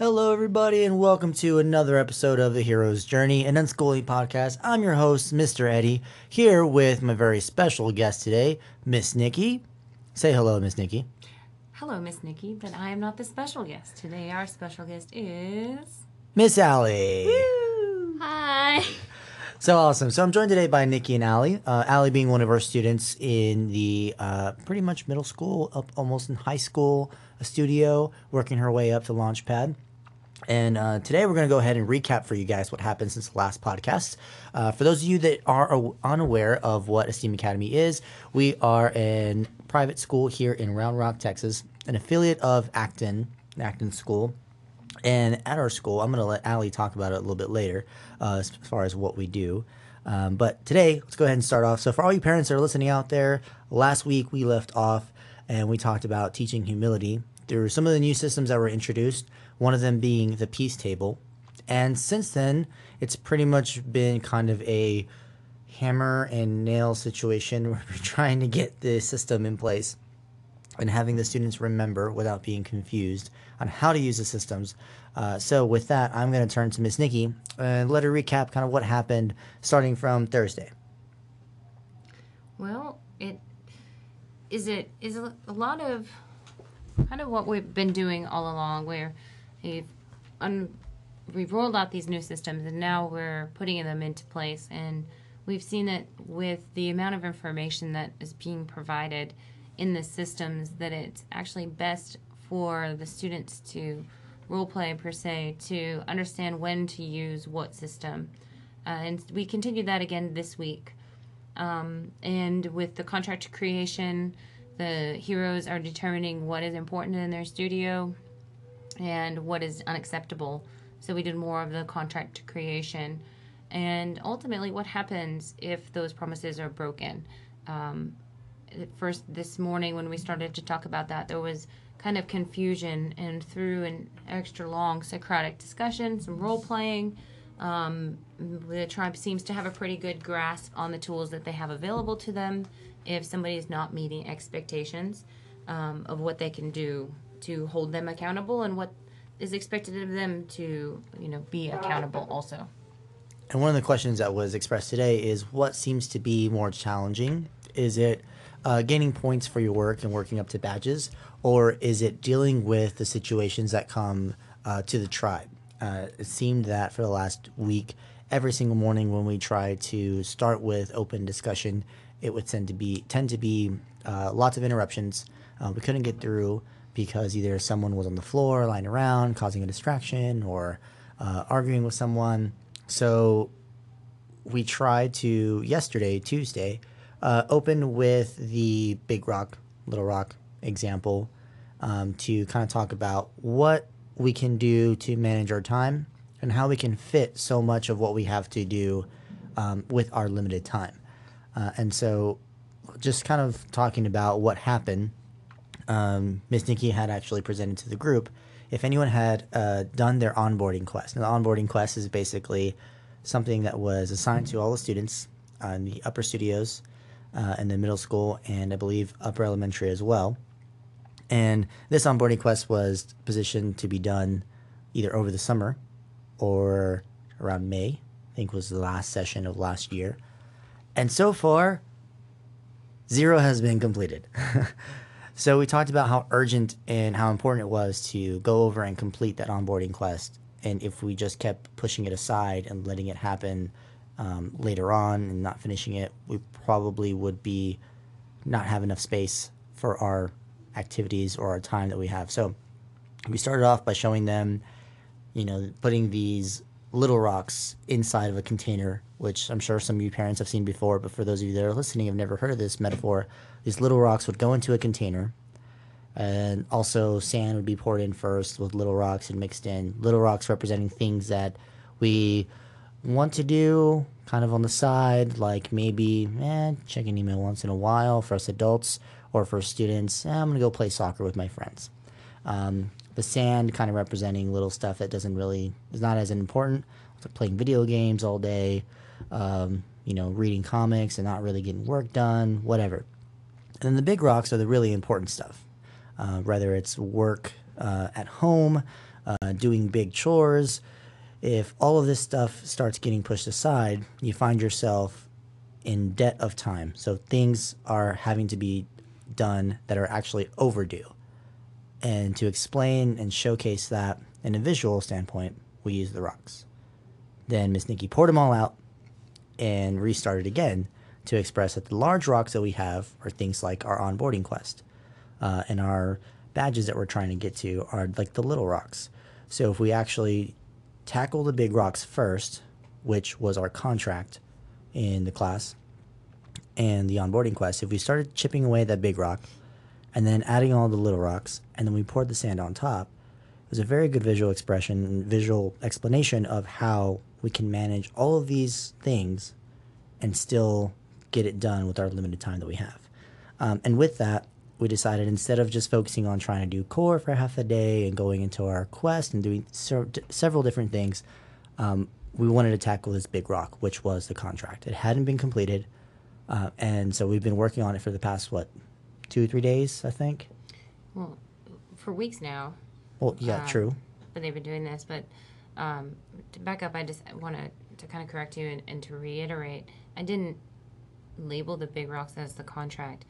Hello, everybody, and welcome to another episode of The Hero's Journey, an unschooling podcast. I'm your host, Mr. Eddie, here with my very special guest today, Miss Nikki. Say hello, Miss Nikki. Hello, Miss Nikki, but I am not the special guest. Today, our special guest is. Miss Allie. Hi. So awesome. So I'm joined today by Nikki and Allie. Uh, Allie being one of our students in the uh, pretty much middle school, up almost in high school, a studio, working her way up to Launchpad. And uh, today we're going to go ahead and recap for you guys what happened since the last podcast. Uh, for those of you that are unaware of what Esteem Academy is, we are a private school here in Round Rock, Texas, an affiliate of Acton, Acton School. And at our school, I'm going to let Allie talk about it a little bit later uh, as far as what we do. Um, but today, let's go ahead and start off. So, for all you parents that are listening out there, last week we left off and we talked about teaching humility. through some of the new systems that were introduced, one of them being the peace table. And since then, it's pretty much been kind of a hammer and nail situation where we're trying to get the system in place and having the students remember without being confused on how to use the systems. Uh, so with that, I'm going to turn to Miss Nikki and let her recap kind of what happened starting from Thursday. Well, it is it is a, a lot of kind of what we've been doing all along, where we've un, we've rolled out these new systems, and now we're putting them into place, and we've seen it with the amount of information that is being provided in the systems that it's actually best for the students to role play per se to understand when to use what system. Uh, and we continued that again this week. Um, and with the contract creation, the heroes are determining what is important in their studio and what is unacceptable. So we did more of the contract creation. And ultimately, what happens if those promises are broken? Um, first, this morning, when we started to talk about that, there was kind of confusion, and through an extra long Socratic discussion, some role playing, um, the tribe seems to have a pretty good grasp on the tools that they have available to them if somebody is not meeting expectations um, of what they can do to hold them accountable and what is expected of them to you know be accountable also And one of the questions that was expressed today is what seems to be more challenging? Is it uh, gaining points for your work and working up to badges, or is it dealing with the situations that come uh, to the tribe? Uh, it seemed that for the last week, every single morning when we try to start with open discussion, it would tend to be tend to be uh, lots of interruptions. Uh, we couldn't get through because either someone was on the floor lying around causing a distraction or uh, arguing with someone. So we tried to yesterday, Tuesday, uh, open with the Big Rock, Little Rock example um, to kind of talk about what we can do to manage our time and how we can fit so much of what we have to do um, with our limited time. Uh, and so, just kind of talking about what happened, um, Nikki had actually presented to the group if anyone had uh, done their onboarding quest. Now, the onboarding quest is basically something that was assigned to all the students uh, in the upper studios, uh, in the middle school, and I believe upper elementary as well. And this onboarding quest was positioned to be done either over the summer or around May, I think was the last session of last year. And so far, zero has been completed. so we talked about how urgent and how important it was to go over and complete that onboarding quest. And if we just kept pushing it aside and letting it happen um, later on and not finishing it, we probably would be not have enough space for our activities or our time that we have. So we started off by showing them, you know, putting these little rocks inside of a container, which I'm sure some of you parents have seen before, but for those of you that are listening have never heard of this metaphor, these little rocks would go into a container. And also, sand would be poured in first with little rocks and mixed in. Little rocks representing things that we want to do kind of on the side, like maybe eh, check an email once in a while for us adults or for students. Eh, I'm to go play soccer with my friends. Um, the sand kind of representing little stuff that doesn't really is not as important like playing video games all day um, you know reading comics and not really getting work done whatever and then the big rocks are the really important stuff uh, whether it's work uh, at home uh, doing big chores. If all of this stuff starts getting pushed aside, you find yourself in debt of time. So things are having to be done that are actually overdue. And to explain and showcase that in a visual standpoint, we use the rocks. Then Miss Nikki poured them all out and restarted again to express that the large rocks that we have are things like our onboarding quest. Uh, and our badges that we're trying to get to are like the little rocks. So if we actually tackle the big rocks first, which was our contract in the class, and the onboarding quest, if we started chipping away that big rock and then adding all the little rocks, and then we poured the sand on top, it was a very good visual expression and visual explanation of how we can manage all of these things and still get it done with our limited time that we have. Um, and with that, we decided instead of just focusing on trying to do core for half a day and going into our quest and doing ser- several different things, um, we wanted to tackle this big rock, which was the contract. It hadn't been completed, uh, and so we've been working on it for the past what, two or three days, I think. Well, for weeks now. Well, yeah, Um, true. But they've been doing this. But um, to back up, I just want to to kind of correct you and, and to reiterate, I didn't label the big rocks as the contract.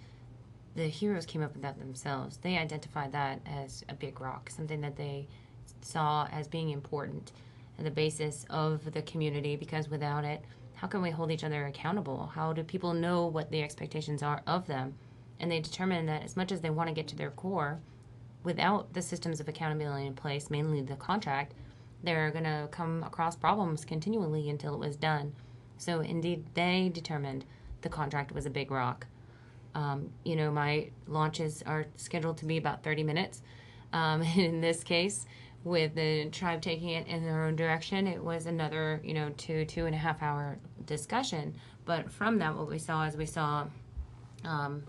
The heroes came up with that themselves. They identified that as a big rock, something that they saw as being important and the basis of the community. Because without it, how can we hold each other accountable? How do people know what the expectations are of them? And they determined that as much as they want to get to their core, without the systems of accountability in place, mainly the contract, they're going to come across problems continually until it was done. So, indeed, they determined the contract was a big rock. Um, you know, my launches are scheduled to be about 30 minutes. Um, in this case, with the tribe taking it in their own direction, it was another, you know, two, two and a half hour discussion. But from that, what we saw is we saw um,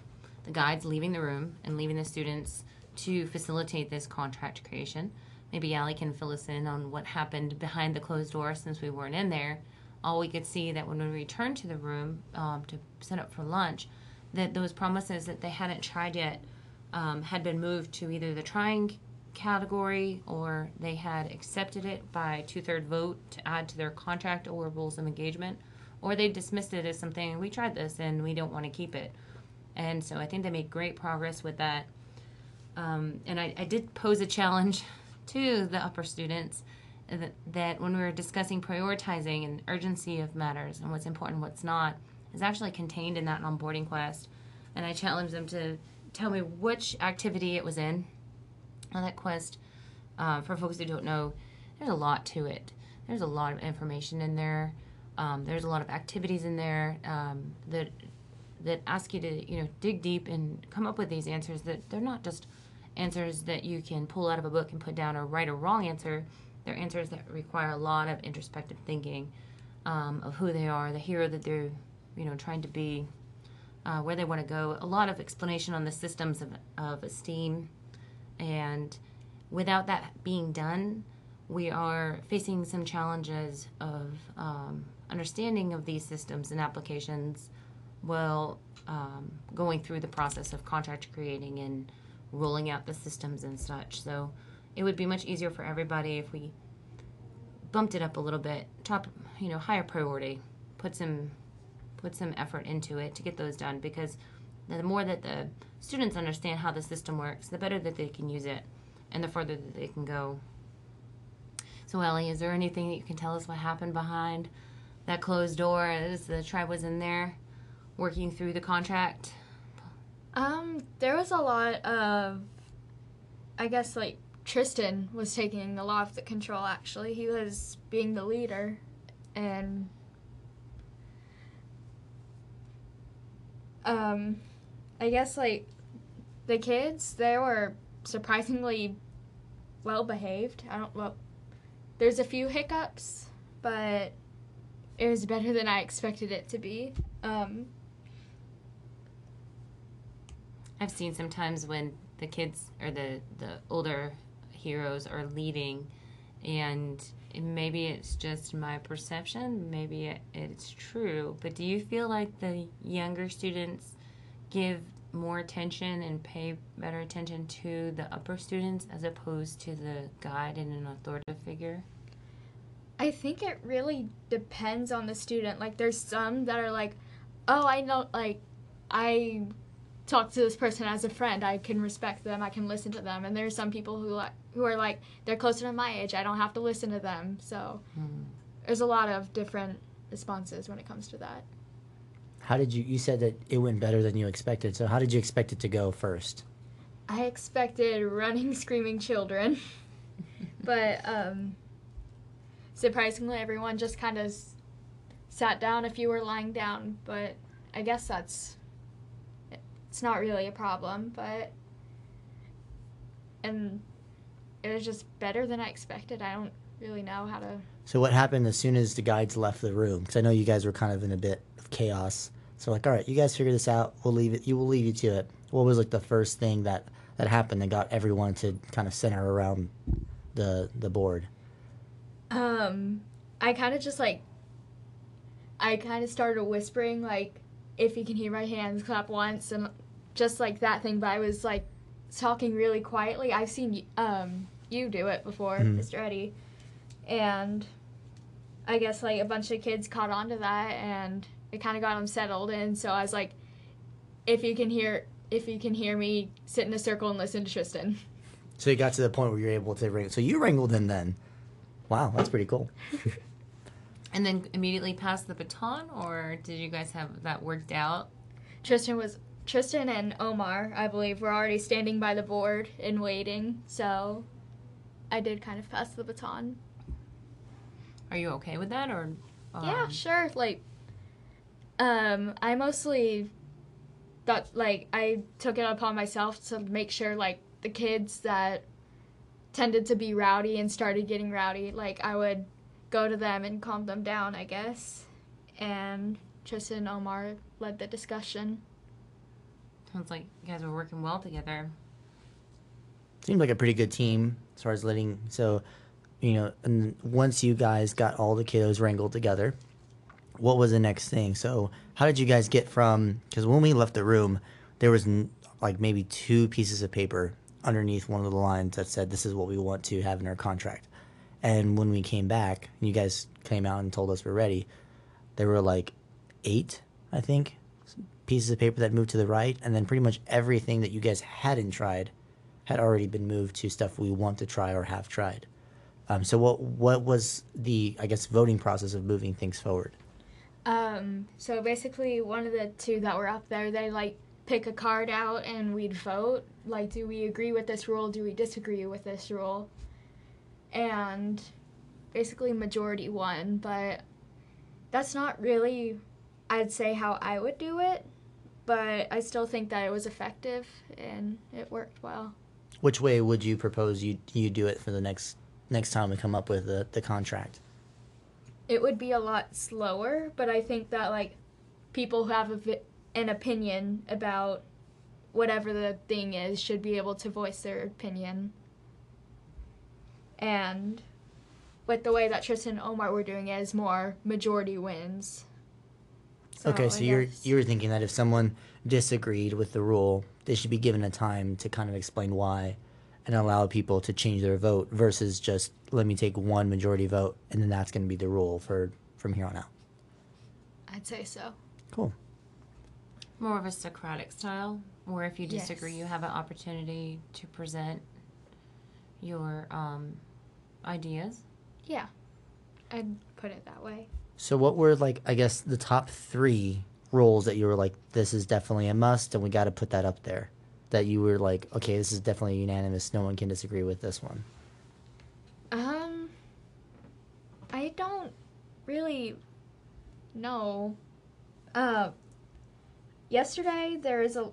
the guides leaving the room and leaving the students to facilitate this contract creation. Maybe Allie can fill us in on what happened behind the closed door since we weren't in there. All we could see that when we returned to the room um, to set up for lunch, that those promises that they hadn't tried yet um, had been moved to either the trying category or they had accepted it by two-third vote to add to their contract or rules of engagement, or they dismissed it as something we tried this and we don't want to keep it. And so I think they made great progress with that. Um, and I, I did pose a challenge to the upper students that, when we were discussing prioritizing and urgency of matters and what's important, what's not, is actually contained in that onboarding quest. And I challenged them to tell me which activity it was in on that quest. Uh, for folks who don't know, there's a lot to it. There's a lot of information in there. Um, there's a lot of activities in there um, that that ask you to you know dig deep and come up with these answers that they're not just answers that you can pull out of a book and put down a right or wrong answer. They're answers that require a lot of introspective thinking um, of who they are, the hero that they're you know trying to be, uh, where they want to go. A lot of explanation on the systems of, of esteem, and without that being done, we are facing some challenges of um, understanding of these systems and applications while um, going through the process of contract creating and rolling out the systems and such. So it would be much easier for everybody if we bumped it up a little bit, top, you know, higher priority, put some put some effort into it to get those done because the more that the students understand how the system works, the better that they can use it and the further that they can go. So Ellie, is there anything that you can tell us what happened behind that closed door as the tribe was in there working through the contract? Um, there was a lot of, I guess, like Tristan was taking a lot of the control. Actually, he was being the leader, and um, I guess like the kids, they were surprisingly well behaved. I don't well, there's a few hiccups, but it was better than I expected it to be. Um, I've seen sometimes when the kids or the the older heroes are leading, and maybe it's just my perception, maybe it, it's true. But do you feel like the younger students give more attention and pay better attention to the upper students as opposed to the guide and an authoritative figure? I think it really depends on the student. Like, there's some that are like, oh, I know, like, I talk to this person as a friend. I can respect them. I can listen to them. And there's some people who like who are like they're closer to my age. I don't have to listen to them. So Hmm. there's a lot of different responses when it comes to that. How did you? You said that it went better than you expected. So how did you expect it to go first? I expected running, screaming children, but um, surprisingly, everyone just kind of s- sat down if you were lying down. But I guess that's it's not really a problem. But and it was just better than I expected. I don't really know how to. So what happened as soon as the guides left the room? Because I know you guys were kind of in a bit of chaos. So like, all right, you guys figure this out. We'll leave it. You will leave you to it. What was like the first thing that that happened that got everyone to kind of center around the the board? Um, I kind of just like, I kind of started whispering like, if you can hear my hands clap once, and just like that thing. But I was like talking really quietly. I've seen um you do it before, Mhm. Mr. Eddie, and I guess like a bunch of kids caught on to that, and it kind of got them settled. And so I was like, if you can hear. If you can hear me, sit in a circle and listen to Tristan. So you got to the point where you're able to wrangle. So you wrangled him then. Wow, that's pretty cool. And then immediately pass the baton, or did you guys have that worked out? Tristan was Tristan and Omar, I believe, were already standing by the board and waiting. So I did kind of pass the baton. Are you okay with that, or? yeah, um, sure. Like, um, I mostly thought like I took it upon myself to make sure like the kids that tended to be rowdy and started getting rowdy, like I would go to them and calm them down, I guess. And Tristan and Omar led the discussion. Sounds like you guys were working well together. Seemed like a pretty good team as far as letting. So, you know, and once you guys got all the kiddos wrangled together, what was the next thing? So, how did you guys get from? Because when we left the room, there was n- like maybe two pieces of paper underneath one of the lines that said, "This is what we want to have in our contract." And when we came back, and you guys came out and told us we're ready, there were like eight, I think, pieces of paper that moved to the right, and then pretty much everything that you guys hadn't tried had already been moved to stuff we want to try or have tried. Um, so what what was the I guess voting process of moving things forward? Um, so basically, one of the two that were up there, they like pick a card out and we'd vote. Like, do we agree with this rule? Do we disagree with this rule? And basically, majority won, but that's not really, I'd say, how I would do it. But I still think that it was effective and it worked well. Which way would you propose you you do it for the next next time we come up with the, the contract? it would be a lot slower, but I think that like people who have a an opinion about whatever the thing is should be able to voice their opinion. And with the way that Tristan and Omar were doing it is more majority wins. Okay, I so you're guess- you're thinking that if someone disagreed with the rule, they should be given a time to kind of explain why and allow people to change their vote versus just let me take one majority vote and then that's going to be the rule for from here on out. I'd say so. Cool. More of a Socratic style, where if you disagree, Yes. you have an opportunity to present your um, ideas. Yeah. I'd put it that way. So what were like I guess the top three roles that you were like this is definitely a must and we got to put that up there that you were like okay this is definitely unanimous no one can disagree with this one. Um, I don't really know. Uh, yesterday there was a,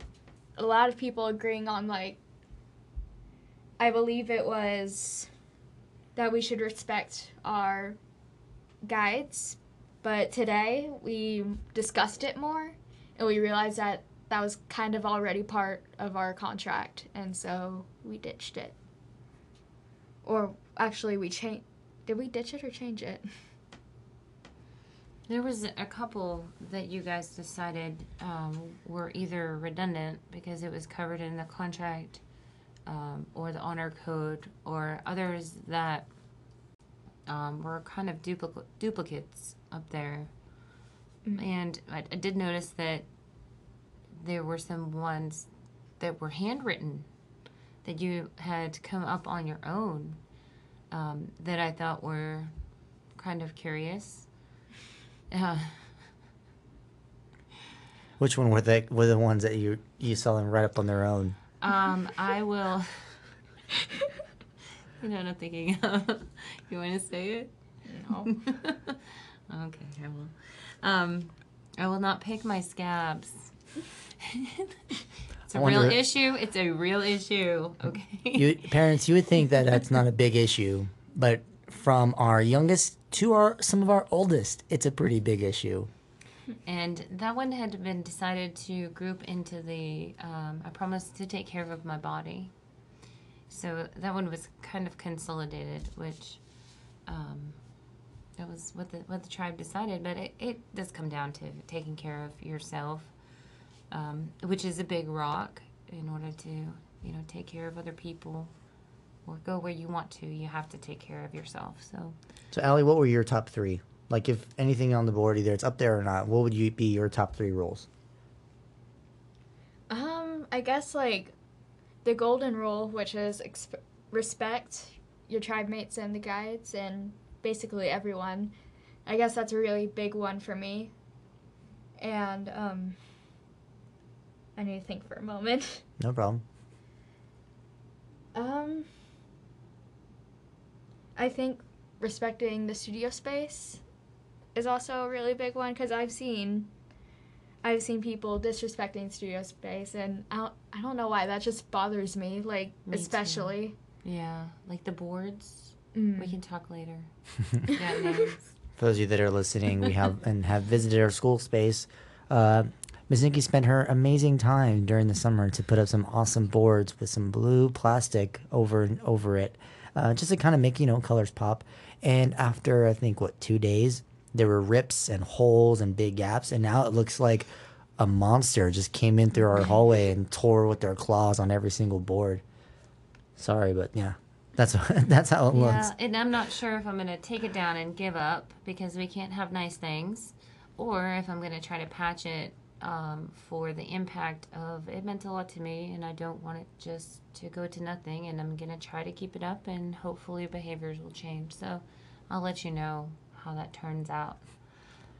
a lot of people agreeing on like. I believe it was that we should respect our guides, but today we discussed it more and we realized that that was kind of already part of our contract, and so we ditched it. Or actually, we changed. Did we ditch it or change it? There was a couple that you guys decided um, were either redundant because it was covered in the contract um, or the honor code, or others that um, were kind of duplic- duplicates up there. Mm. And I, I did notice that there were some ones that were handwritten that you had come up on your own um, that I thought were kind of curious. Uh, Which one were they? Were the ones that you you saw them right up on their own? um, I will. you know what I'm thinking of? you want to say it? No. okay, I will. Um, I will not pick my scabs. it's a real issue. It's a real issue. Okay. You parents, you would think that that's not a big issue, but from our youngest to our some of our oldest, it's a pretty big issue. And that one had been decided to group into the um, I promised to take care of my body. So that one was kind of consolidated, which um, that was what the what the tribe decided. But it, it does come down to taking care of yourself, um, which is a big rock. In order to you know take care of other people or go where you want to, you have to take care of yourself. So So, Allie, what were your top three? Like, if anything on the board, either it's up there or not, what would you be your top three rules? Um, I guess like the golden rule, which is exp- respect your tribe mates and the guides and basically everyone. I guess that's a really big one for me. And um, I need to think for a moment. No problem. Um, I think respecting the studio space is also a really big one because I've seen, I've seen people disrespecting studio space, and I don't, I don't know why that just bothers me. Like Me too. especially, yeah, like the boards. Mm. We can talk later. For those of you that are listening, we have and have visited our school space. Uh, Ms. Nikki spent her amazing time during the summer to put up some awesome boards with some blue plastic over and over it, uh, just to kind of make you know colors pop. And after I think what two days, there were rips and holes and big gaps, and now it looks like a monster just came in through our hallway and tore with their claws on every single board. Sorry, but yeah, that's that's how it looks. Yeah, and I'm not sure if I'm going to take it down and give up because we can't have nice things, or if I'm going to try to patch it um, for the impact of it meant a lot to me, and I don't want it just to go to nothing. And I'm going to try to keep it up, and hopefully behaviors will change. So I'll let you know how that turns out.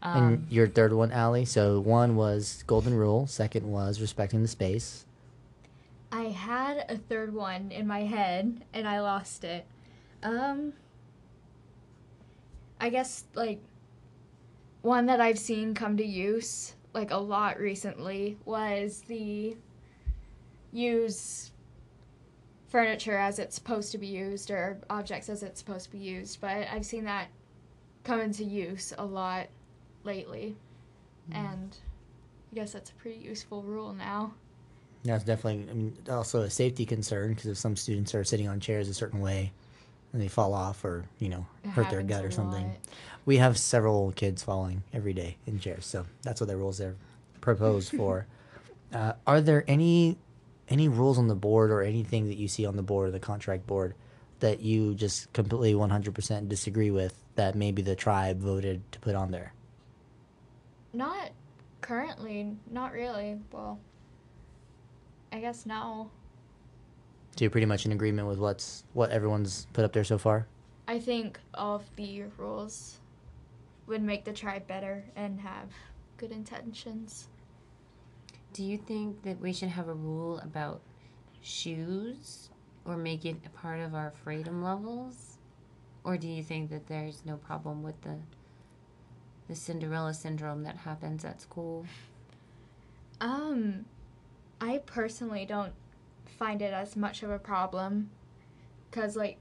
Um, And your third one, Allie. So one was golden rule. Second was respecting the space. I had a third one in my head and I lost it. Um I guess like one that I've seen come to use like a lot recently was the use furniture as it's supposed to be used or objects as it's supposed to be used, but I've seen that come into use a lot lately. And I guess that's a pretty useful rule now. That's definitely I mean, also a safety concern because if some students are sitting on chairs a certain way and they fall off or you know It hurt their happens gut a or something, lot. we have several kids falling every day in chairs. So that's what the rules are proposed for. Uh, are there any any rules on the board or anything that you see on the board or the contract board that you just completely 100% disagree with that maybe the tribe voted to put on there? Not currently, not really. Well, I guess no. So you're pretty much in agreement with what's what everyone's put up there so far. I think all of the rules would make the tribe better and have good intentions. Do you think that we should have a rule about shoes or make it a part of our freedom levels? Or do you think that there's no problem with the the Cinderella syndrome that happens at school? Um, I personally don't find it as much of a problem because, like,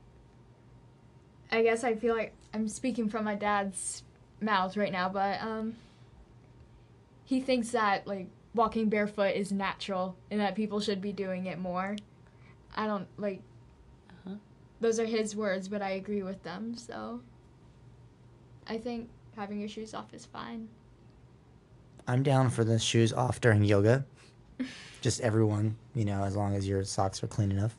I guess I feel like I'm speaking from my dad's mouth right now, but, um, he thinks that, like, walking barefoot is natural and that people should be doing it more. I don't, like, Uh-huh. those are his words, but I agree with them, so I think having your shoes off is fine. I'm down for the shoes off during yoga. Just everyone, you know, as long as your socks are clean enough.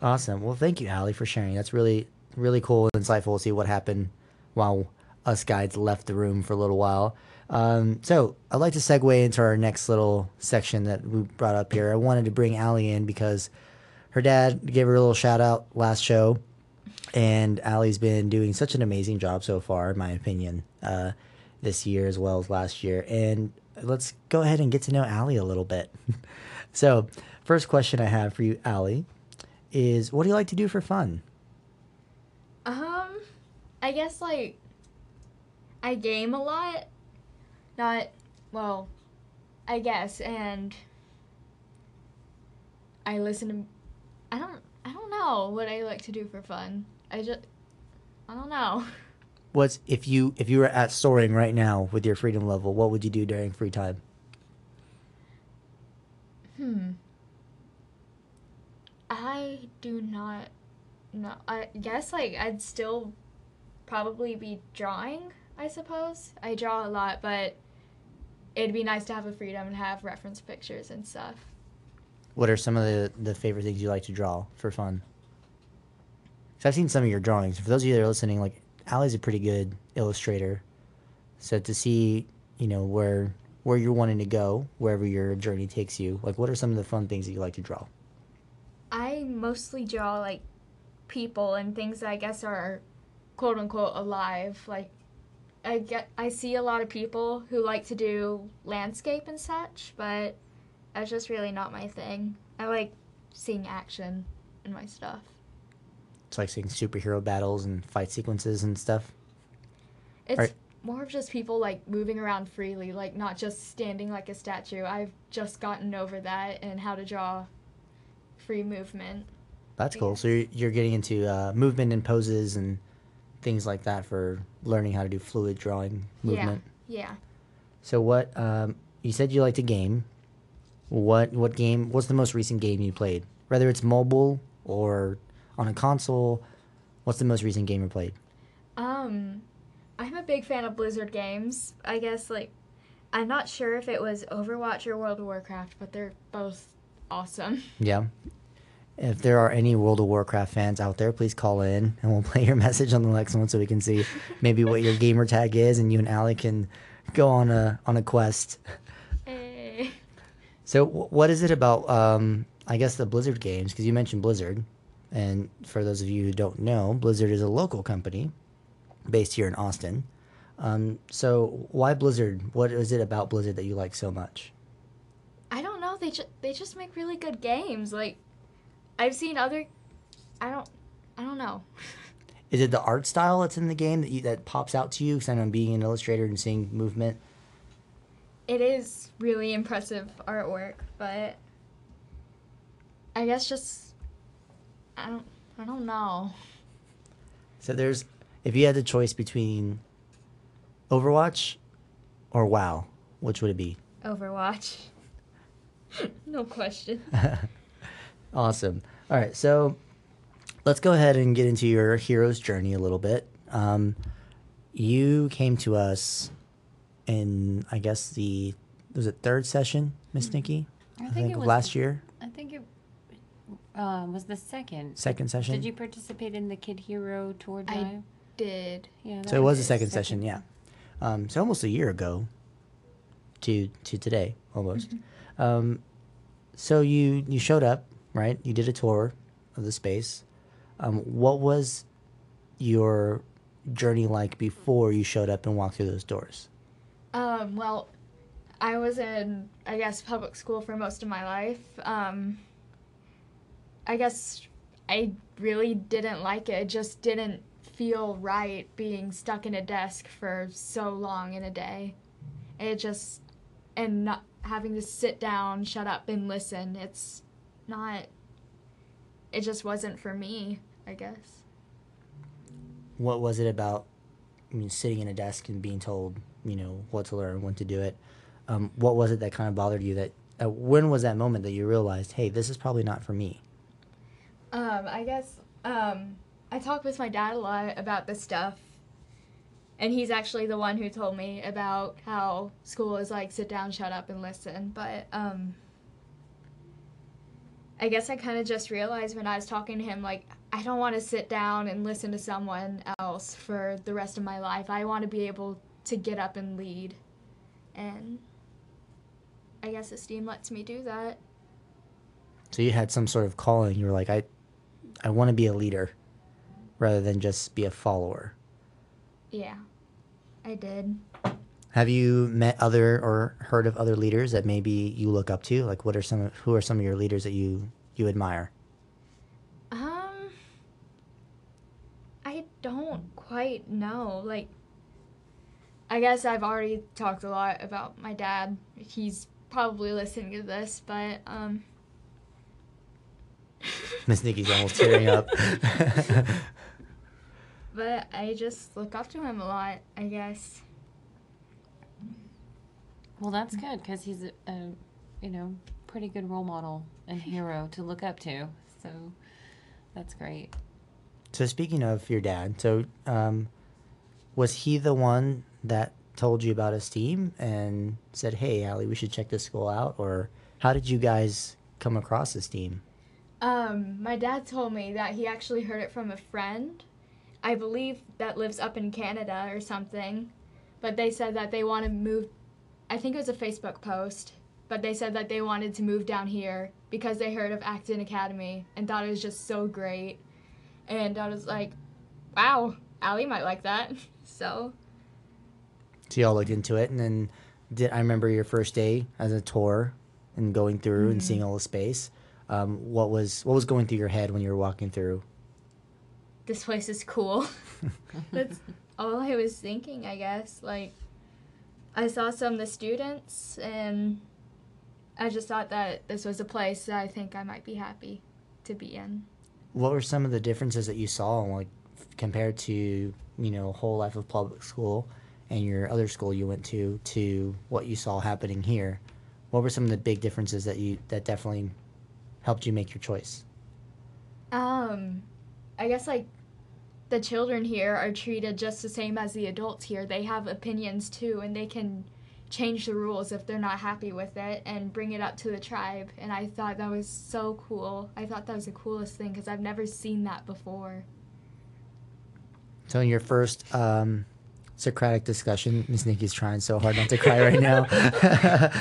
Awesome. Well, thank you, Allie, for sharing. That's really, really cool and insightful to see what happened while us guides left the room for a little while. Um, so I'd like to segue into our next little section that we brought up here. I wanted to bring Allie in because her dad gave her a little shout out last show, and Allie's been doing such an amazing job so far, in my opinion, uh, this year as well as last year. And let's go ahead and get to know Allie a little bit. so, first question I have for you, Allie, is what do you like to do for fun? Um, I guess like I game a lot. Not well, I guess, and I listen to. I don't. I don't know what I like to do for fun. I just. I don't know. What's if you if you were at soaring right now with your freedom level, what would you do during free time? Hmm. I do not know. I guess like I'd still probably be drawing. I suppose I draw a lot, but it'd be nice to have a freedom and have reference pictures and stuff. What are some of the, the favorite things you like to draw for fun? So I've seen some of your drawings. For those of you that are listening, like Allie's a pretty good illustrator. So to see, you know, where where you're wanting to go, wherever your journey takes you, like what are some of the fun things that you like to draw? I mostly draw like people and things that I guess are quote unquote alive. Like I get I see a lot of people who like to do landscape and such, but that's just really not my thing. I like seeing action in my stuff. It's like seeing superhero battles and fight sequences and stuff. It's Right. more of just people like moving around freely, like not just standing like a statue. I've just gotten over that and how to draw free movement. That's cool. So you're, you're getting into uh, movement and poses and things like that for learning how to do fluid drawing movement. Yeah. Yeah. So what? Um, you said you liked a game. What what game? What's the most recent game you played? Whether it's mobile or on a console, what's the most recent game you played? Um, I'm a big fan of Blizzard games. I guess like I'm not sure if it was Overwatch or World of Warcraft, but they're both awesome. Yeah. If there are any World of Warcraft fans out there, please call in and we'll play your message on the next one so we can see maybe what your gamer tag is and you and Allie can go on a on a quest. Hey. So wh- what is it about? Um, I guess the Blizzard games because you mentioned Blizzard, and for those of you who don't know, Blizzard is a local company based here in Austin. Um, so why Blizzard? What is it about Blizzard that you like so much? I don't know. They just they just make really good games. Like I've seen other. I don't. I don't know. Is it the art style that's in the game that you, that pops out to you? Because I know being an illustrator and seeing movement. It is really impressive artwork, but I guess just I don't. I don't know. So there's if you had the choice between Overwatch or WoW, which would it be? Overwatch. no question. Awesome. All right, so let's go ahead and get into your hero's journey a little bit. Um, you came to us in, I guess the was it third session, Miss Nikki? I I think think it of was- last year, I think it uh, was the second. second session. Did you participate in the Kid Hero tour I drive? Did yeah. So it was the it. second session, yeah. Um, so almost a year ago to to today, almost. Um, so you you showed up, right? You did a tour of the space. Um, what was your journey like before you showed up and walked through those doors? Um, well, I was in, I guess, public school for most of my life. Um, I guess I really didn't like it. It just didn't feel right being stuck in a desk for so long in a day. It just, and not having to sit down, shut up, and listen. It's not, it just wasn't for me, I guess. What was it about? I mean, sitting in a desk and being told, you know, what to learn, when to do it. Um, what was it that kind of bothered you? That uh, when was that moment that you realized, hey, this is probably not for me? Um, I guess um, I talk with my dad a lot about this stuff, and he's actually the one who told me about how school is like sit down, shut up, and listen. But um, I guess I kind of just realized when I was talking to him, like I don't want to sit down and listen to someone else for the rest of my life. I want to be able to get up and lead, and I guess Esteem lets me do that. So you had some sort of calling. You were like, I, I want to be a leader, rather than just be a follower. Yeah, I did. Have you met other or heard of other leaders that maybe you look up to? Like, what are some? Who are some of your leaders that you you admire? Um, I don't quite know. Like, I guess I've already talked a lot about my dad. He's probably listening to this, but um. Miss Nikki's almost tearing up. but I just look up to him a lot, I guess. Well, that's good because he's a, a, you know, pretty good role model and hero to look up to. So that's great. So speaking of your dad, so um, was he the one that told you about Esteem and said, "Hey, Allie, we should check this school out," or how did you guys come across Esteem? Um, my dad told me that he actually heard it from a friend, I believe that lives up in Canada or something, but they said that they want to move. I think it was a Facebook post, but they said that they wanted to move down here because they heard of Acton Academy and thought it was just so great. And I was like, wow, Allie might like that. So So y'all looked into it, and then did I remember your first day as a tour and going through and seeing all the space? Um, what was what was going through your head when you were walking through? this place is cool. That's all I was thinking, I guess. Like, I saw some of the students, and I just thought that this was a place that I think I might be happy to be in. What were some of the differences that you saw, like compared to you know whole life of public school and your other school you went to to what you saw happening here? What were some of the big differences that you that definitely helped you make your choice? Um, I guess like the children here are treated just the same as the adults here. They have opinions too, and they can change the rules if they're not happy with it and bring it up to the tribe. And I thought that was so cool. I thought that was the coolest thing because I've never seen that before. So in your first um, Socratic discussion, Miss Nikki's trying so hard not to cry right now.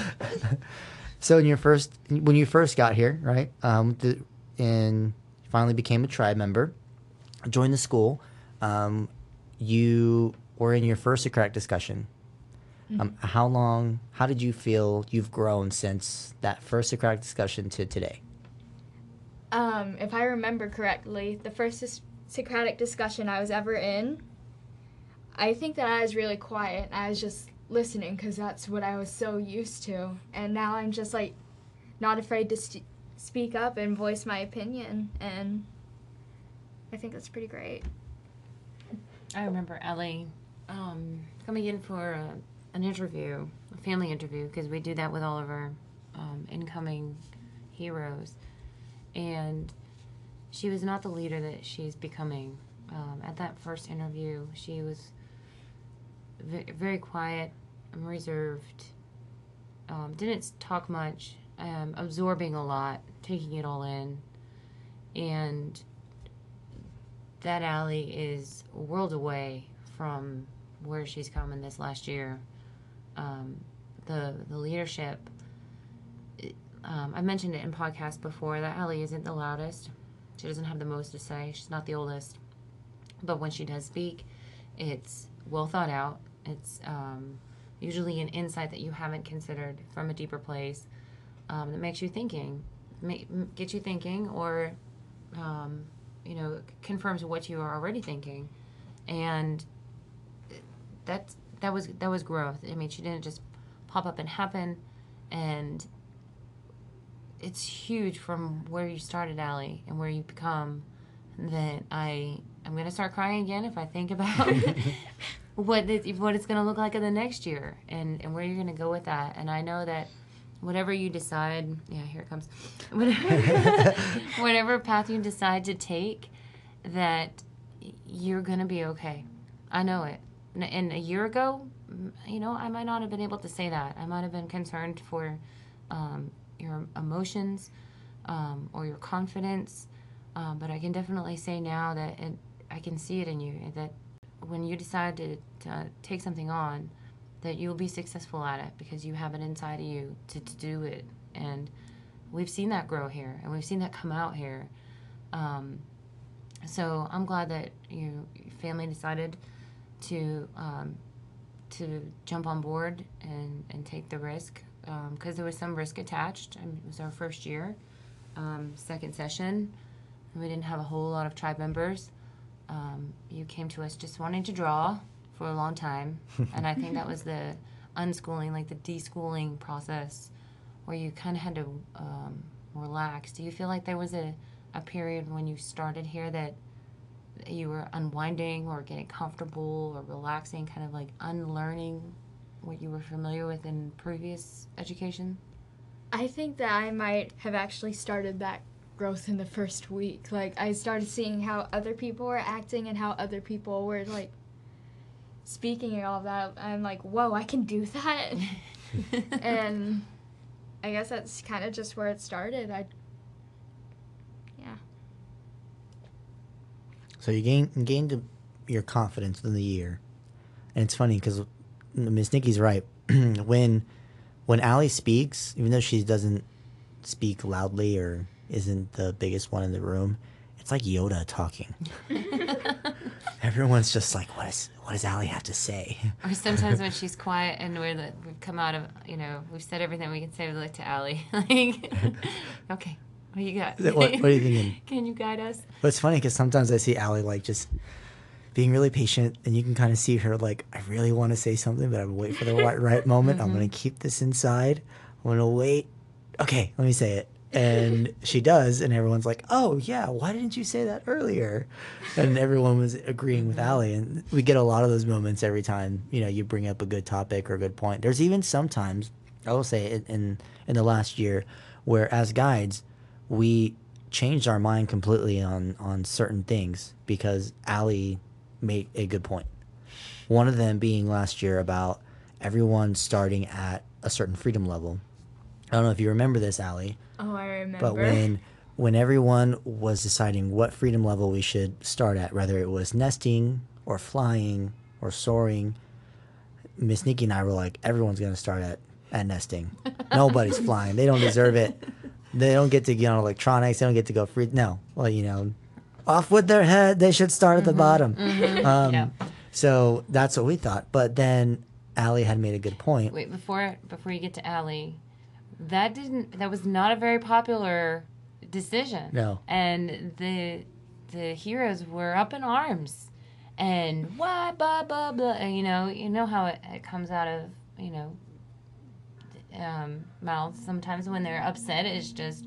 so in your first, when you first got here, right, um, the, and finally became a tribe member, joined the school, um, you were in your first Socratic discussion. Um, how long? How did you feel you've grown since that first Socratic discussion to today? Um, if I remember correctly, the first Socratic discussion I was ever in, I think that I was really quiet. I was just listening because that's what I was so used to. And now I'm just like not afraid to st- speak up and voice my opinion. And I think that's pretty great. I remember Ellie um, coming in for a, an interview, a family interview, because we do that with all of our um, incoming heroes. And she was not the leader that she's becoming. Um, at that first interview, she was very quiet, and reserved, um, didn't talk much, um, absorbing a lot, taking it all in. And that Allie is a world away from where she's come in this last year. Um, the the leadership. Um, I mentioned it in podcasts before. That Allie isn't the loudest. She doesn't have the most to say. She's not the oldest, but when she does speak, it's well thought out. It's um, usually an insight that you haven't considered from a deeper place um, that makes you thinking, make, get you thinking, or um, you know confirms what you are already thinking. And that that was that was growth. I mean she didn't just pop up and happen. And it's huge from where you started Allie and where you become that i i'm going to start crying again if i think about what it, what it's going to look like in the next year and and where you're going to go with that and i know that whatever you decide yeah here it comes whatever, whatever path you decide to take that you're going to be okay i know it and, and a year ago, you know, I might not have been able to say that. I might have been concerned for um, your emotions um, or your confidence. Um, but I can definitely say now that it, I can see it in you that when you decide to, to take something on, that you'll be successful at it because you have it inside of you to, to do it. And we've seen that grow here and we've seen that come out here. Um, so I'm glad that you, your family decided to um, to jump on board and, and take the risk because um, there was some risk attached. I mean, it was our first year, um, second session. And we didn't have a whole lot of tribe members. Um, you came to us just wanting to draw for a long time, and I think that was the unschooling, like the deschooling process, where you kind of had to um, relax. Do you feel like there was a, a period when you started here that you were unwinding or getting comfortable or relaxing, kind of like unlearning what you were familiar with in previous education? I think that I might have actually started that growth in the first week. Like I started seeing how other people were acting and how other people were like speaking and all that. I'm like, whoa, I can do that. and I guess that's kind of just where it started. I yeah. So you gained gained your confidence in the year, and it's funny because Miss Nikki's right. when when Allie speaks, even though she doesn't speak loudly or isn't the biggest one in the room, it's like Yoda talking. Everyone's just like, what is what does Allie have to say? Or sometimes when she's quiet and we're the, we've come out of you know we've said everything we can say, we look to Allie like, okay, what do you got? What, what are you thinking? Can you guide us? But it's funny because sometimes I see Allie like just being really patient, and you can kind of see her like, I really want to say something, but I'm wait for the right, right moment. I'm gonna mm-hmm. keep this inside. I'm gonna wait. Okay, let me say it. And she does, and everyone's like, "Oh yeah, why didn't you say that earlier?" And everyone was agreeing with mm-hmm. Allie, and we get a lot of those moments every time you know you bring up a good topic or a good point. There's even sometimes I will say in in, in the last year where as guides we changed our mind completely on on certain things because Allie made a good point. One of them being last year about everyone starting at a certain freedom level. I don't know if you remember this, Allie, Oh, I remember. but when when everyone was deciding what freedom level we should start at, whether it was nesting or flying or soaring, Miss Nikki and I were like, everyone's gonna start at, at nesting. Nobody's flying. They don't deserve it. They don't get to get on electronics. They don't get to go free. No, well, you know, off with their head. They should start at the bottom. Um, Yeah. So that's what we thought. But then Allie had made a good point. Wait before before you get to Allie, that didn't that was not a very popular decision. No. And the the heroes were up in arms, and why blah blah blah. And, you know you know how it, it comes out of you know um, mouths sometimes when they're upset. It's just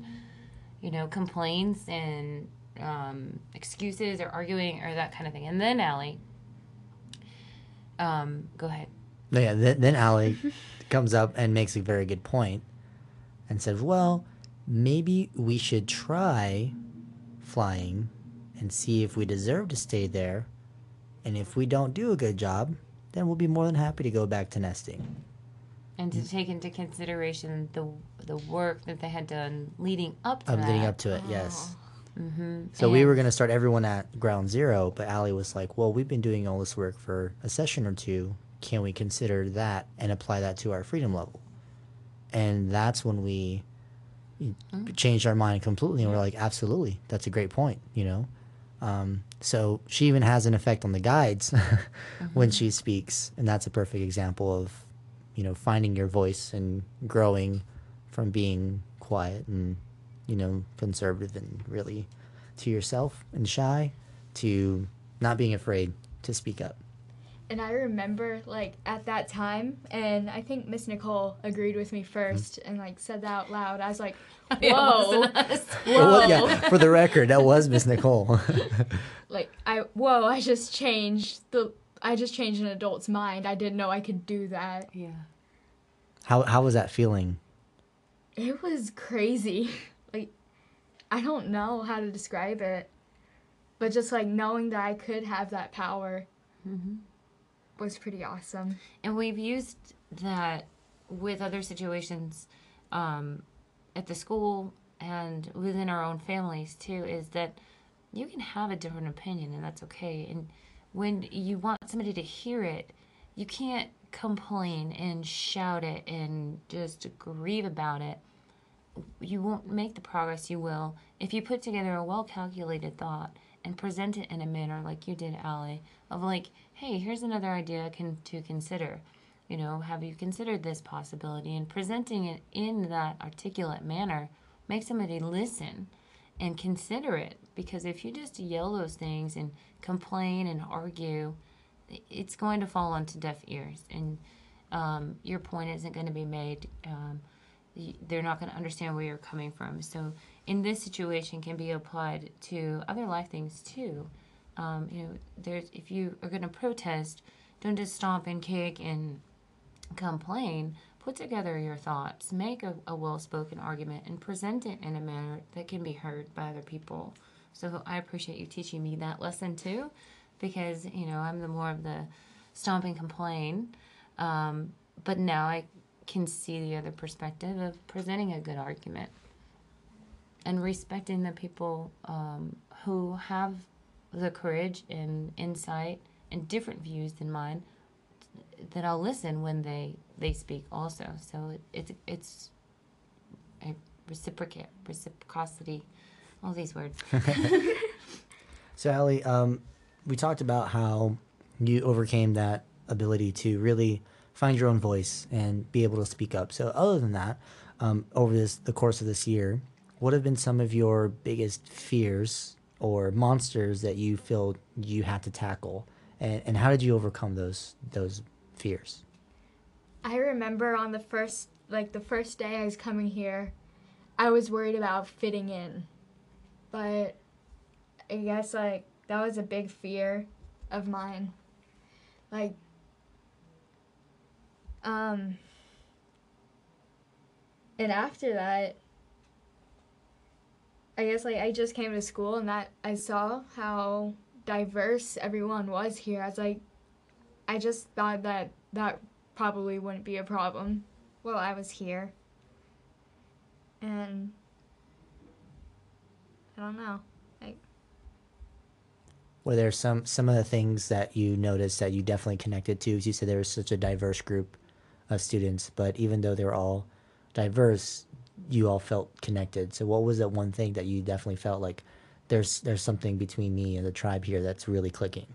you know complaints and um, excuses or arguing or that kind of thing. And then Allie. Um, go ahead. Yeah, then, then Allie comes up and makes a very good point and said, well, maybe we should try flying and see if we deserve to stay there. And if we don't do a good job, then we'll be more than happy to go back to nesting. and to take into consideration the the work that they had done leading up to I'm that. leading up to it, yes. Mm-hmm. So we were going to start everyone at ground zero, but Allie was like, well, we've been doing all this work for a session or two. Can we consider that and apply that to our freedom level? And that's when we changed our mind completely. And we're like, absolutely, that's a great point, you know? Um, so she even has an effect on the guides when she speaks. And that's a perfect example of, you know, finding your voice and growing from being quiet and you know, conservative and really to yourself and shy to not being afraid to speak up. And I remember like at that time, and I think Miss Nicole agreed with me hmm. 1st and like said that out loud. I was like, Yeah, whoa. Well, yeah, for the record, that was Miss Nicole. like I whoa, I just changed the I just changed an adult's mind. I didn't know I could do that. Yeah. how how was that feeling? It was crazy. Like I don't know how to describe it. But just like knowing that I could have that power. Was pretty awesome. And we've used that with other situations um, at the school and within our own families too. Is that you can have a different opinion and that's okay. And when you want somebody to hear it, you can't complain and shout it and just grieve about it. You won't make the progress you will if you put together a well calculated thought and present it in a manner like you did, Allie, of like, hey, here's another idea can, to consider. You know, have you considered this possibility? And presenting it in that articulate manner makes somebody listen and consider it. Because if you just yell those things and complain and argue, it's going to fall onto deaf ears. And um, your point isn't going to be made. Um, they're not going to understand where you're coming from. So, in this situation, can be applied to other life things too. Um, you know, there's if you are going to protest, don't just stomp and kick and complain. Put together your thoughts, make a, a well spoken argument, and present it in a manner that can be heard by other people. So I appreciate you teaching me that lesson too, because you know I'm the more of the stomp and complain, um, but now I can see the other perspective of presenting a good argument and respecting the people um, who have the courage and insight and different views than mine that I'll listen when they they speak also. So it, it's it's a reciprocate reciprocity, all these words. so Allie, um, we talked about how you overcame that ability to really find your own voice and be able to speak up. So other than that, um, over this the course of this year, what have been some of your biggest fears or monsters that you feel you had to tackle, and, and how did you overcome those those fears? I remember on the first like the first day I was coming here, I was worried about fitting in. But I guess like that was a big fear of mine. Like um and after that I guess like I just came to school and that I saw how diverse everyone was here. I was like I just thought that that probably wouldn't be a problem while I was here. And I don't know. Like were there some some of the things that you noticed that you definitely connected to? You said, there was such a diverse group students, but even though they were all diverse, you all felt connected. So, what was that one thing that you definitely felt like there's there's something between me and the tribe here that's really clicking?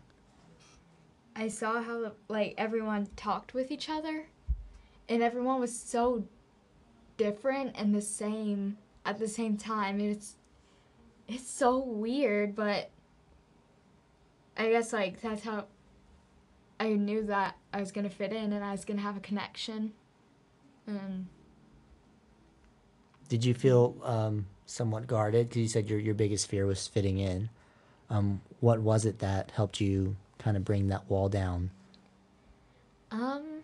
I saw how like everyone talked with each other, and everyone was so different and the same at the same time. It's it's so weird, but I guess like that's how I knew that I was gonna fit in and I was gonna have a connection. And did you feel um, somewhat guarded? Because you said your your biggest fear was fitting in. Um, what was it that helped you kind of bring that wall down? Um,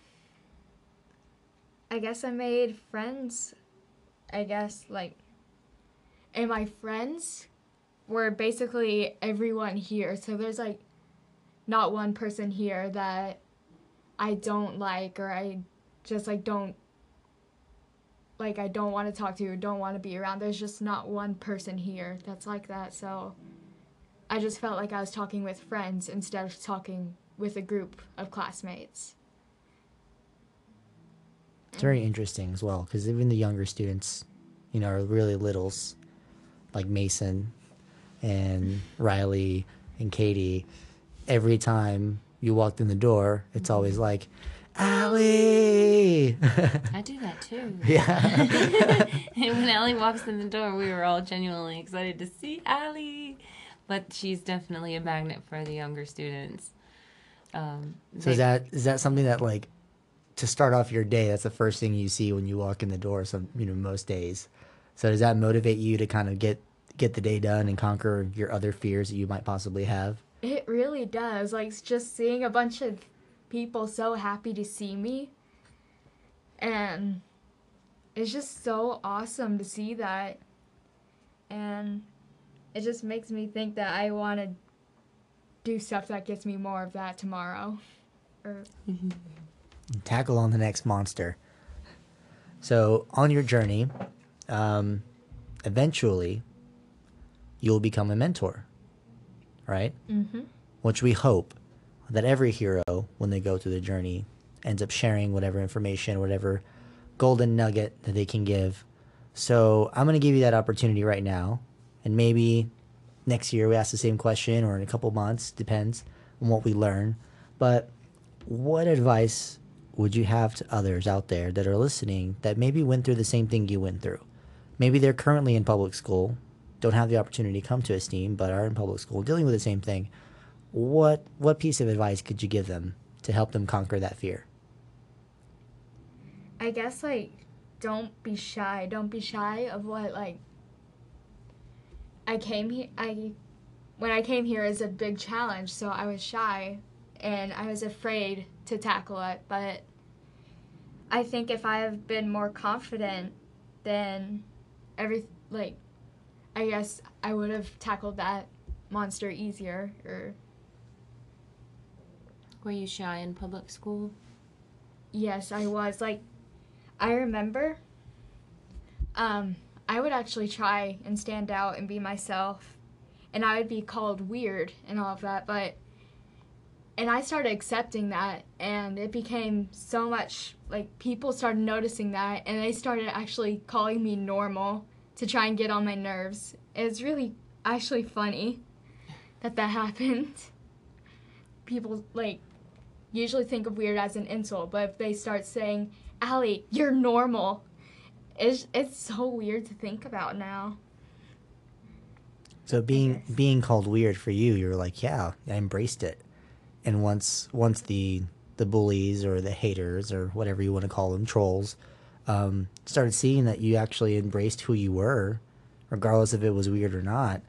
I guess I made friends. I guess like, and my friends were basically everyone here. So there's like, not one person here that I don't like or I just like don't like I don't want to talk to or don't want to be around. There's just not one person here that's like that. So I just felt like I was talking with friends instead of talking with a group of classmates. It's very interesting as well because even the younger students, you know, are really littles, like Mason and Riley and Katie. Every time you walked in the door, it's mm-hmm. always like, Allie. I do that too. Yeah. and when Allie walks in the door, we were all genuinely excited to see Allie but she's definitely a magnet for the younger students. Um, so they, is that is that something that like to start off your day? That's the first thing you see when you walk in the door. Some you know most days. So does that motivate you to kind of get get the day done and conquer your other fears that you might possibly have? It really does. Like just seeing a bunch of people so happy to see me, and it's just so awesome to see that. And it just makes me think that I want to do stuff that gets me more of that tomorrow. or tackle on the next monster. So on your journey, um, eventually, you'll become a mentor, right? mm-hmm. Which we hope that every hero, when they go through the journey, ends up sharing whatever information, whatever golden nugget that they can give. So I'm going to give you that opportunity right now, and maybe next year we ask the same question, or in a couple months, depends on what we learn. But what advice would you have to others out there that are listening that maybe went through the same thing you went through? Maybe they're currently in public school, don't have the opportunity to come to Esteem, but are in public school dealing with the same thing. What what piece of advice could you give them to help them conquer that fear? I guess like don't be shy. Don't be shy of what like I came here I when I came here is a big challenge, so I was shy and I was afraid to tackle it, but I think if I have been more confident then every like I guess I would have tackled that monster easier or Were you shy in public school? Yes, I was. Like, I remember um, I would actually try and stand out and be myself, and I would be called weird and all of that, but. And I started accepting that, and it became so much like people started noticing that, and they started actually calling me normal to try and get on my nerves. It's really actually funny that that happened. People like usually think of weird as an insult, but if they start saying, Allie, you're normal, it's, it's so weird to think about now. So being being called weird for you, you're like, yeah, I embraced it. And once once the the bullies or the haters or whatever you want to call them, trolls, um, started seeing that you actually embraced who you were, regardless if it was weird or not,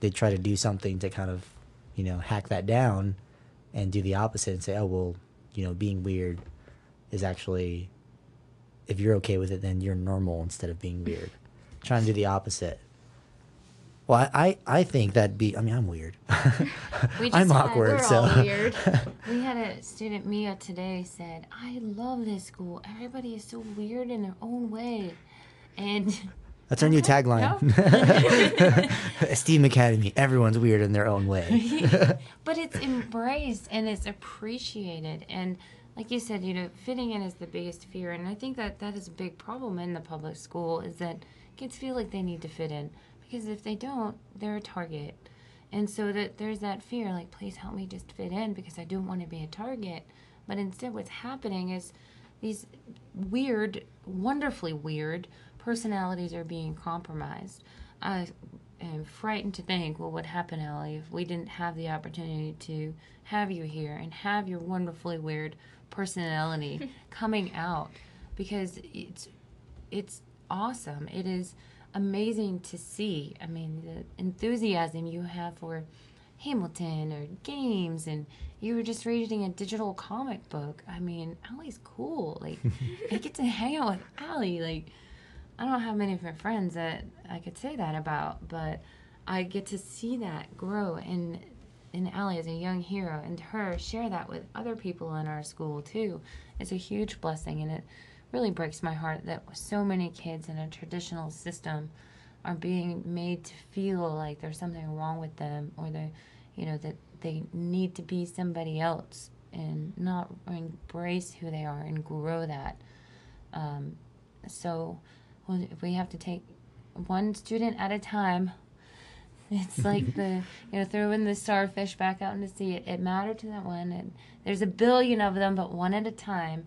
they try to do something to kind of, you know, hack that down and do the opposite and say, oh well, you know, being weird is actually if you're okay with it, then you're normal instead of being weird. Trying to do the opposite. Well, I, I, I think that'd be. I mean, I'm weird. We I'm just had- awkward, We're so all weird. We had a student, Mia, today said, I love this school. Everybody is so weird in their own way. And That's our new tagline. Esteem Academy. Everyone's weird in their own way. but it's embraced and it's appreciated and like you said you know fitting in is the biggest fear and i think that that is a big problem in the public school is that kids feel like they need to fit in because if they don't they're a target. And so that there's that fear like please help me just fit in because i don't want to be a target. But instead what's happening is these weird wonderfully weird personalities are being compromised. I am frightened to think well what would happen, Allie, if we didn't have the opportunity to have you here and have your wonderfully weird personality coming out because it's it's awesome. It is amazing to see. I mean, the enthusiasm you have for Hamilton or games and you were just reading a digital comic book. I mean, Allie's cool. Like I get to hang out with Allie like I don't have many of her friends that I could say that about, but I get to see that grow in in Allie as a young hero and her share that with other people in our school too. It's a huge blessing and it really breaks my heart that so many kids in a traditional system are being made to feel like there's something wrong with them or they you know that they need to be somebody else and not embrace who they are and grow that. Um, so if we have to take one student at a time it's like the you know throwing the starfish back out into sea. It, it mattered to that one and there's a billion of them but one at a time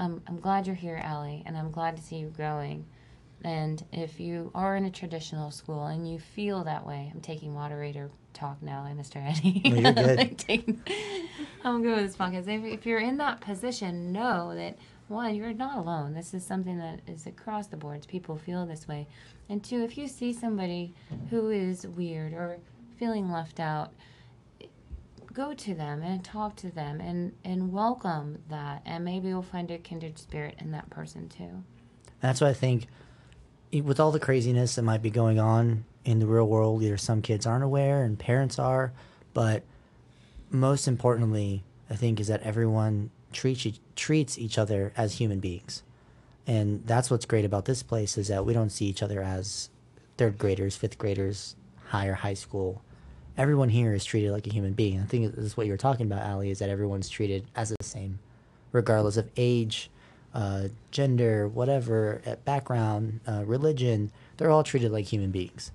um, i'm glad you're here Allie, and i'm glad to see you growing. And if you are in a traditional school and you feel that way i'm taking moderator talk now mr eddie. No, you're good. Taking- i'm good with this podcast. If, if you're in that position know that one you're not alone. This is something that is across the boards people feel this way. And two, if you see somebody who is weird or feeling left out, go to them and talk to them and, and welcome that. And maybe you'll find a kindred spirit in that person too. That's what I think, with all the craziness that might be going on in the real world, either some kids aren't aware and parents are, but most importantly, I think is that everyone treats each- treats each other as human beings, and that's what's great about this place is that we don't see each other as third graders, fifth graders, higher high school. Everyone here is treated like a human being. I think this is what you were talking about, Allie, is that everyone's treated as the same, regardless of age, uh, gender, whatever, uh, background, uh, religion. They're all treated like human beings.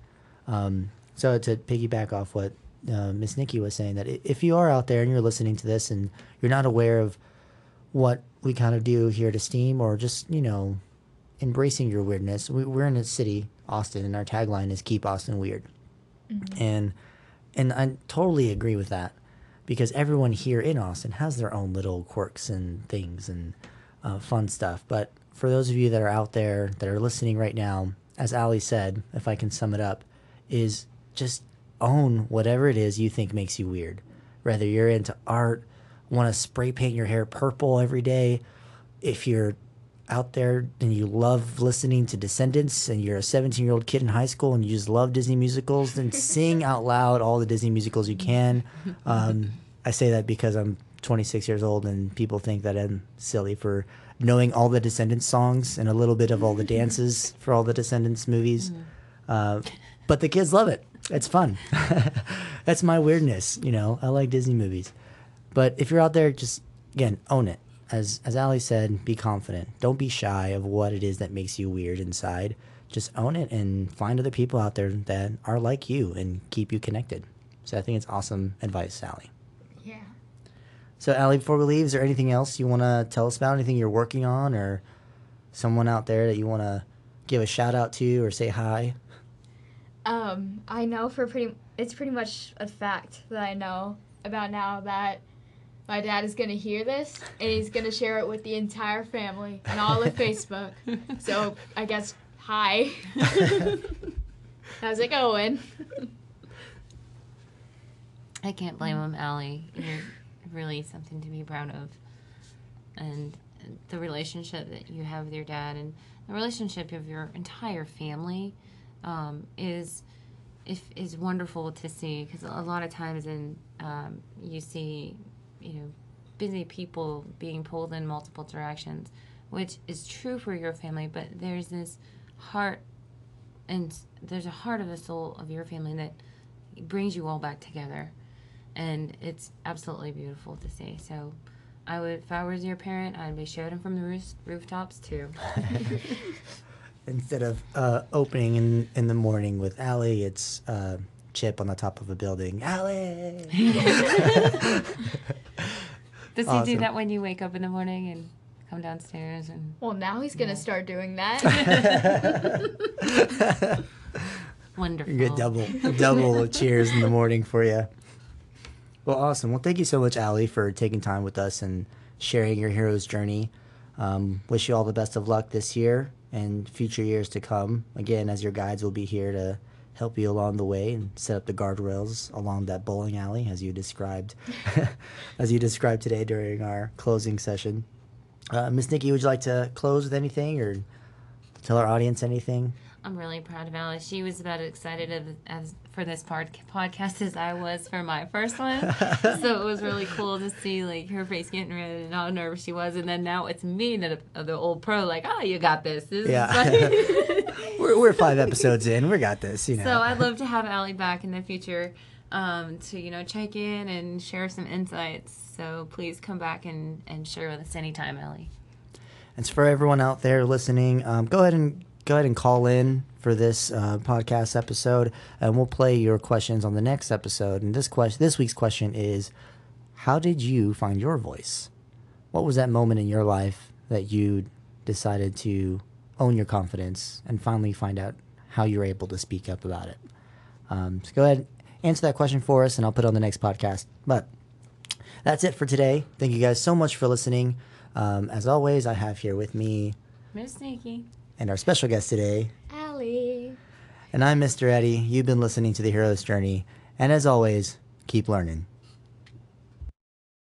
Um, so to piggyback off what uh, Miss Nikki was saying, that if you are out there and you're listening to this and you're not aware of what we kind of do here at Esteem or just, you know, embracing your weirdness, we, we're in a city, Austin, and our tagline is keep Austin weird. And and I totally agree with that because everyone here in Austin has their own little quirks and things and uh, fun stuff. But for those of you that are out there that are listening right now, as Allie said, if I can sum it up, is just own whatever it is you think makes you weird. Whether you're into art, want to spray paint your hair purple every day, if you're out there and you love listening to Descendants and you're a 17 year old kid in high school and you just love Disney musicals, then sing out loud all the Disney musicals you can. Um, I say that because I'm 26 years old and people think that I'm silly for knowing all the Descendants songs and a little bit of all the dances for all the Descendants movies. Uh, but the kids love it. It's fun. That's my weirdness, you know. I like Disney movies. But if you're out there, just again, own it. As as Allie said, be confident. Don't be shy of what it is that makes you weird inside. Just own it and find other people out there that are like you and keep you connected. So I think it's awesome advice, Allie. Yeah. So Allie, before we leave, is there anything else you want to tell us about? Anything you're working on, or someone out there that you want to give a shout out to or say hi? Um, I know for pretty. It's pretty much a fact that I know about now that my dad is gonna hear this and he's gonna share it with the entire family and all of Facebook. So I guess hi. How's it going? I can't blame him, Allie. You're really something to be proud of. And the relationship that you have with your dad and the relationship of your entire family um, is if is wonderful to see because a lot of times in um, you see you know busy people being pulled in multiple directions which is true for your family but there's this heart and there's a heart of the soul of your family that brings you all back together. And it's absolutely beautiful to see. So i would if i was your parent i'd be shouting from the roof, rooftops too. Instead of uh, opening in, in the morning with Allie, it's uh, Chip on the top of a building. Allie! does he do that when you wake up in the morning and come downstairs and Well, now he's gonna start doing that. wonderful You get double double cheers in the morning for you. Well, awesome. Well, thank you so much, Allie, for taking time with us and sharing your hero's journey. Um, wish you all the best of luck this year and future years to come. Again, as your guides, will be here to help you along the way and set up the guardrails along that bowling alley, as you described, as you described today during our closing session. Uh, Miss Nikki, would you like to close with anything or tell our audience anything? I'm really proud of Alice. She was about as excited of, as for this part, podcast as I was for my first one. so it was really cool to see like her face getting red and how nervous she was. And then now it's me, the, the old pro, like, oh, you got this. this Yeah. we're, we're five episodes in. We got this, you know. so I'd love to have Allie back in the future um, to you know check in and share some insights. So please come back and, and share with us anytime, Allie. And so for everyone out there listening, um, go ahead and go ahead and call in for this uh, podcast episode, and we'll play your questions on the next episode. And this question, this week's question is, how did you find your voice? What was that moment in your life that you decided to own your confidence and finally find out how you were able to speak up about it? Um, so go ahead, answer that question for us, and I'll put it on the next podcast. But that's it for today. Thank you guys so much for listening. Um, as always, I have here with me Miss Nikki. And our special guest today, Allie. and I'm Mr. Eddie. You've been listening to The Hero's Journey, and as always, keep learning.